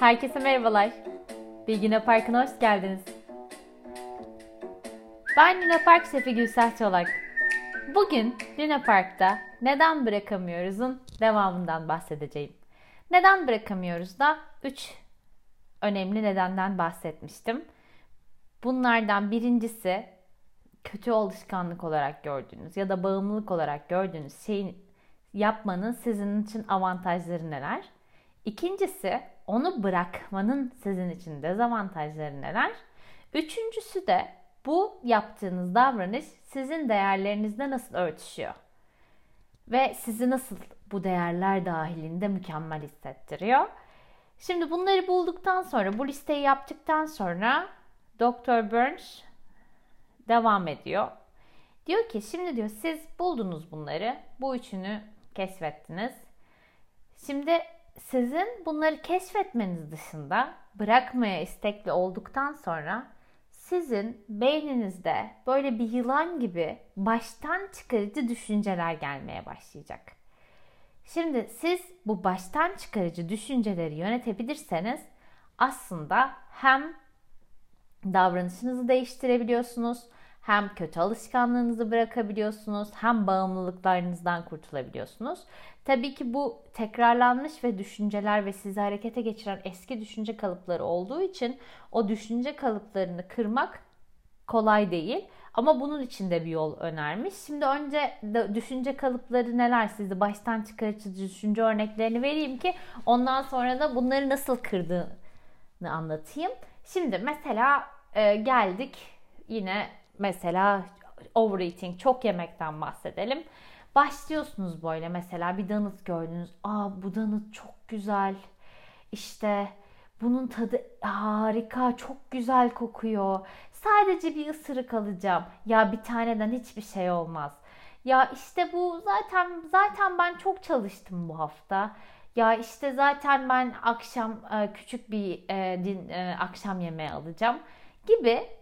Herkese merhabalar. Bilgine Parkı'na hoş geldiniz. Ben Luna Park şefi Gülsel Çolak. Bugün Luna Park'ta neden bırakamıyoruz'un devamından bahsedeceğim. Neden bırakamıyoruz da 3 önemli nedenden bahsetmiştim. Bunlardan birincisi kötü alışkanlık olarak gördüğünüz ya da bağımlılık olarak gördüğünüz şeyin yapmanın sizin için avantajları neler? İkincisi onu bırakmanın sizin için dezavantajları neler? Üçüncüsü de bu yaptığınız davranış sizin değerlerinizle nasıl örtüşüyor? Ve sizi nasıl bu değerler dahilinde mükemmel hissettiriyor? Şimdi bunları bulduktan sonra, bu listeyi yaptıktan sonra Dr. Burns devam ediyor. Diyor ki şimdi diyor siz buldunuz bunları. Bu üçünü keşfettiniz. Şimdi sizin bunları keşfetmeniz dışında bırakmaya istekli olduktan sonra sizin beyninizde böyle bir yılan gibi baştan çıkarıcı düşünceler gelmeye başlayacak. Şimdi siz bu baştan çıkarıcı düşünceleri yönetebilirseniz aslında hem davranışınızı değiştirebiliyorsunuz, hem kötü alışkanlığınızı bırakabiliyorsunuz, hem bağımlılıklarınızdan kurtulabiliyorsunuz. Tabii ki bu tekrarlanmış ve düşünceler ve sizi harekete geçiren eski düşünce kalıpları olduğu için o düşünce kalıplarını kırmak kolay değil. Ama bunun için de bir yol önermiş. Şimdi önce düşünce kalıpları neler sizi baştan çıkarıcı düşünce örneklerini vereyim ki ondan sonra da bunları nasıl kırdığını anlatayım. Şimdi mesela e, geldik yine mesela overeating çok yemekten bahsedelim. Başlıyorsunuz böyle mesela bir donut gördünüz. Aa bu donut çok güzel. İşte bunun tadı harika, çok güzel kokuyor. Sadece bir ısırık alacağım. Ya bir taneden hiçbir şey olmaz. Ya işte bu zaten zaten ben çok çalıştım bu hafta. Ya işte zaten ben akşam e, küçük bir e, e, akşam yemeği alacağım gibi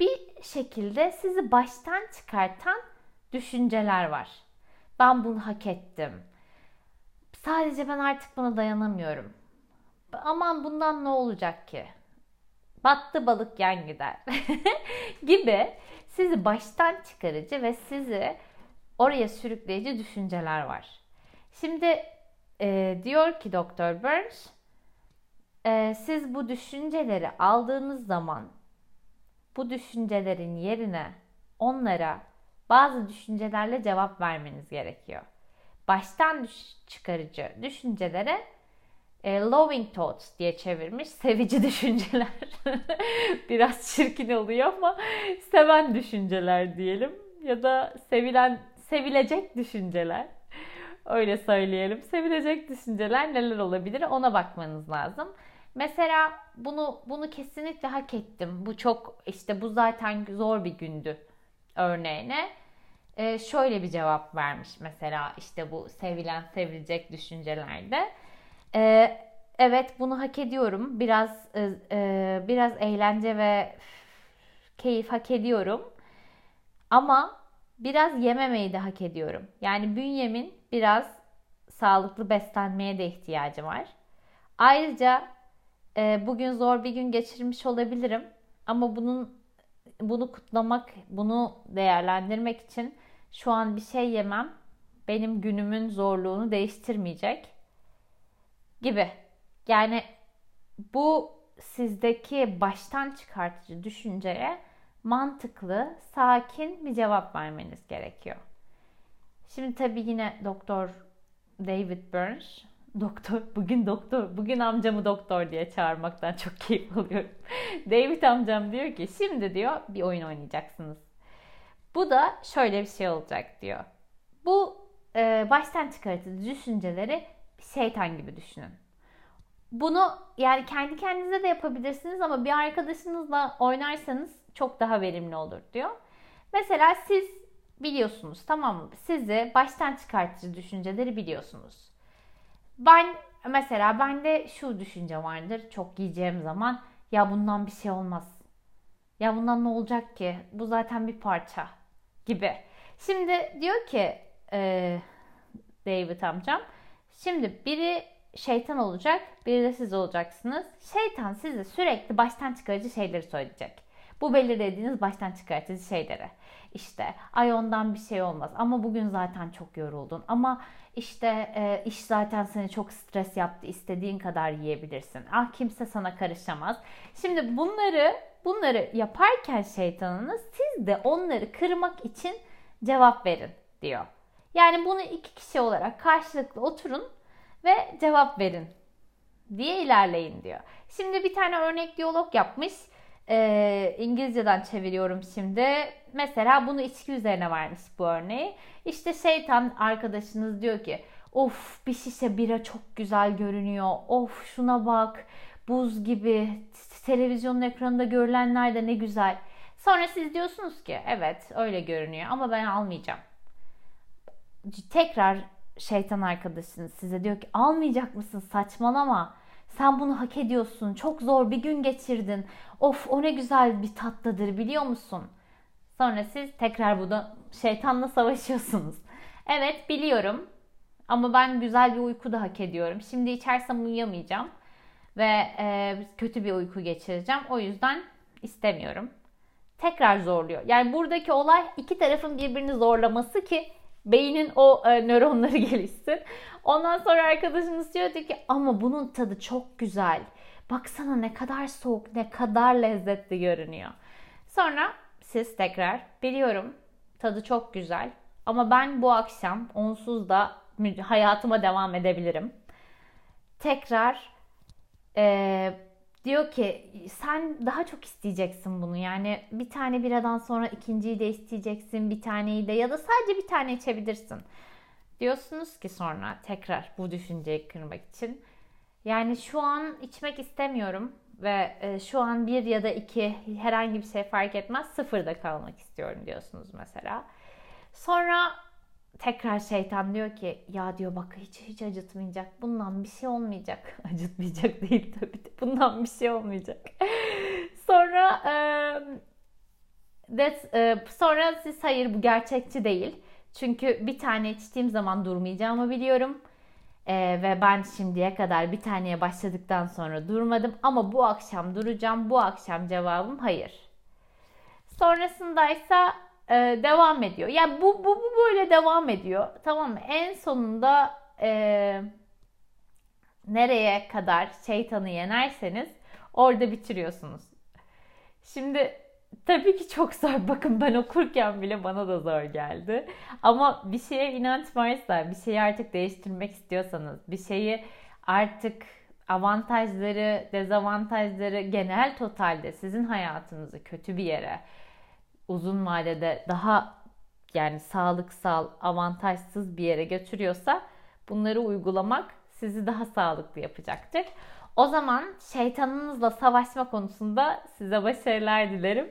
bir şekilde sizi baştan çıkartan düşünceler var. Ben bunu hak ettim. Sadece ben artık buna dayanamıyorum. Aman bundan ne olacak ki? Battı balık yan gider. gibi sizi baştan çıkarıcı ve sizi oraya sürükleyici düşünceler var. Şimdi e, diyor ki Dr. Burns, e, siz bu düşünceleri aldığınız zaman bu düşüncelerin yerine onlara bazı düşüncelerle cevap vermeniz gerekiyor. Baştan düş- çıkarıcı düşüncelere e, loving thoughts diye çevirmiş. Sevici düşünceler. Biraz çirkin oluyor ama seven düşünceler diyelim. Ya da sevilen, sevilecek düşünceler. Öyle söyleyelim. Sevilecek düşünceler neler olabilir ona bakmanız lazım. Mesela bunu bunu kesinlikle hak ettim. Bu çok işte bu zaten zor bir gündü örneğine. Ee, şöyle bir cevap vermiş mesela işte bu sevilen sevilecek düşüncelerde. Ee, evet bunu hak ediyorum. Biraz e, e, biraz eğlence ve keyif hak ediyorum. Ama biraz yememeyi de hak ediyorum. Yani bünyemin biraz sağlıklı beslenmeye de ihtiyacı var. Ayrıca e, bugün zor bir gün geçirmiş olabilirim. Ama bunun bunu kutlamak, bunu değerlendirmek için şu an bir şey yemem benim günümün zorluğunu değiştirmeyecek gibi. Yani bu sizdeki baştan çıkartıcı düşünceye mantıklı, sakin bir cevap vermeniz gerekiyor. Şimdi tabii yine Doktor David Burns, doktor, bugün doktor, bugün amcamı doktor diye çağırmaktan çok keyif alıyorum. David amcam diyor ki şimdi diyor bir oyun oynayacaksınız. Bu da şöyle bir şey olacak diyor. Bu e, baştan çıkartıcı düşünceleri şeytan gibi düşünün. Bunu yani kendi kendinize de yapabilirsiniz ama bir arkadaşınızla oynarsanız çok daha verimli olur diyor. Mesela siz biliyorsunuz tamam mı? Sizi baştan çıkartıcı düşünceleri biliyorsunuz. Ben mesela bende şu düşünce vardır. Çok yiyeceğim zaman ya bundan bir şey olmaz. Ya bundan ne olacak ki? Bu zaten bir parça gibi. Şimdi diyor ki e, David amcam. Şimdi biri şeytan olacak, biri de siz olacaksınız. Şeytan size sürekli baştan çıkarıcı şeyleri söyleyecek. Bu belirlediğiniz baştan çıkartıcı şeyleri. İşte ay ondan bir şey olmaz ama bugün zaten çok yoruldun ama işte e, iş zaten seni çok stres yaptı istediğin kadar yiyebilirsin. Ah kimse sana karışamaz. Şimdi bunları bunları yaparken şeytanınız siz de onları kırmak için cevap verin diyor. Yani bunu iki kişi olarak karşılıklı oturun ve cevap verin diye ilerleyin diyor. Şimdi bir tane örnek diyalog yapmış. E, İngilizceden çeviriyorum şimdi. Mesela bunu içki üzerine vermiş bu örneği. İşte şeytan arkadaşınız diyor ki of bir şişe bira çok güzel görünüyor. Of şuna bak buz gibi televizyonun ekranında görülenler de ne güzel. Sonra siz diyorsunuz ki evet öyle görünüyor ama ben almayacağım. Tekrar şeytan arkadaşınız size diyor ki almayacak mısın saçmalama. Sen bunu hak ediyorsun. Çok zor bir gün geçirdin. Of o ne güzel bir tatlıdır biliyor musun? Sonra siz tekrar burada şeytanla savaşıyorsunuz. Evet biliyorum ama ben güzel bir uyku da hak ediyorum. Şimdi içersem uyuyamayacağım ve e, kötü bir uyku geçireceğim. O yüzden istemiyorum. Tekrar zorluyor. Yani buradaki olay iki tarafın birbirini zorlaması ki beynin o e, nöronları gelişsin. Ondan sonra arkadaşınız diyordu ki ama bunun tadı çok güzel. Baksana ne kadar soğuk, ne kadar lezzetli görünüyor. Sonra siz tekrar biliyorum tadı çok güzel ama ben bu akşam onsuz da hayatıma devam edebilirim. Tekrar e, diyor ki sen daha çok isteyeceksin bunu. Yani bir tane biradan sonra ikinciyi de isteyeceksin, bir taneyi de ya da sadece bir tane içebilirsin. Diyorsunuz ki sonra tekrar bu düşünceyi kırmak için yani şu an içmek istemiyorum ve e, şu an bir ya da iki herhangi bir şey fark etmez sıfırda kalmak istiyorum diyorsunuz mesela. Sonra tekrar şeytan diyor ki ya diyor bak hiç hiç acıtmayacak. Bundan bir şey olmayacak. Acıtmayacak değil tabii de. Bundan bir şey olmayacak. sonra e, e, sonra siz hayır bu gerçekçi değil. Çünkü bir tane içtiğim zaman durmayacağımı biliyorum. Ee, ve ben şimdiye kadar bir taneye başladıktan sonra durmadım. Ama bu akşam duracağım. Bu akşam cevabım hayır. Sonrasında ise e, devam ediyor. Yani bu, bu, bu böyle devam ediyor. Tamam mı? En sonunda e, nereye kadar şeytanı yenerseniz orada bitiriyorsunuz. Şimdi tabii ki çok zor. Bakın ben okurken bile bana da zor geldi. Ama bir şeye inanç varsa, bir şeyi artık değiştirmek istiyorsanız, bir şeyi artık avantajları, dezavantajları genel totalde sizin hayatınızı kötü bir yere uzun vadede daha yani sağlıksal, avantajsız bir yere götürüyorsa bunları uygulamak sizi daha sağlıklı yapacaktır. O zaman şeytanınızla savaşma konusunda size başarılar dilerim.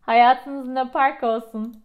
Hayatınız ne park olsun.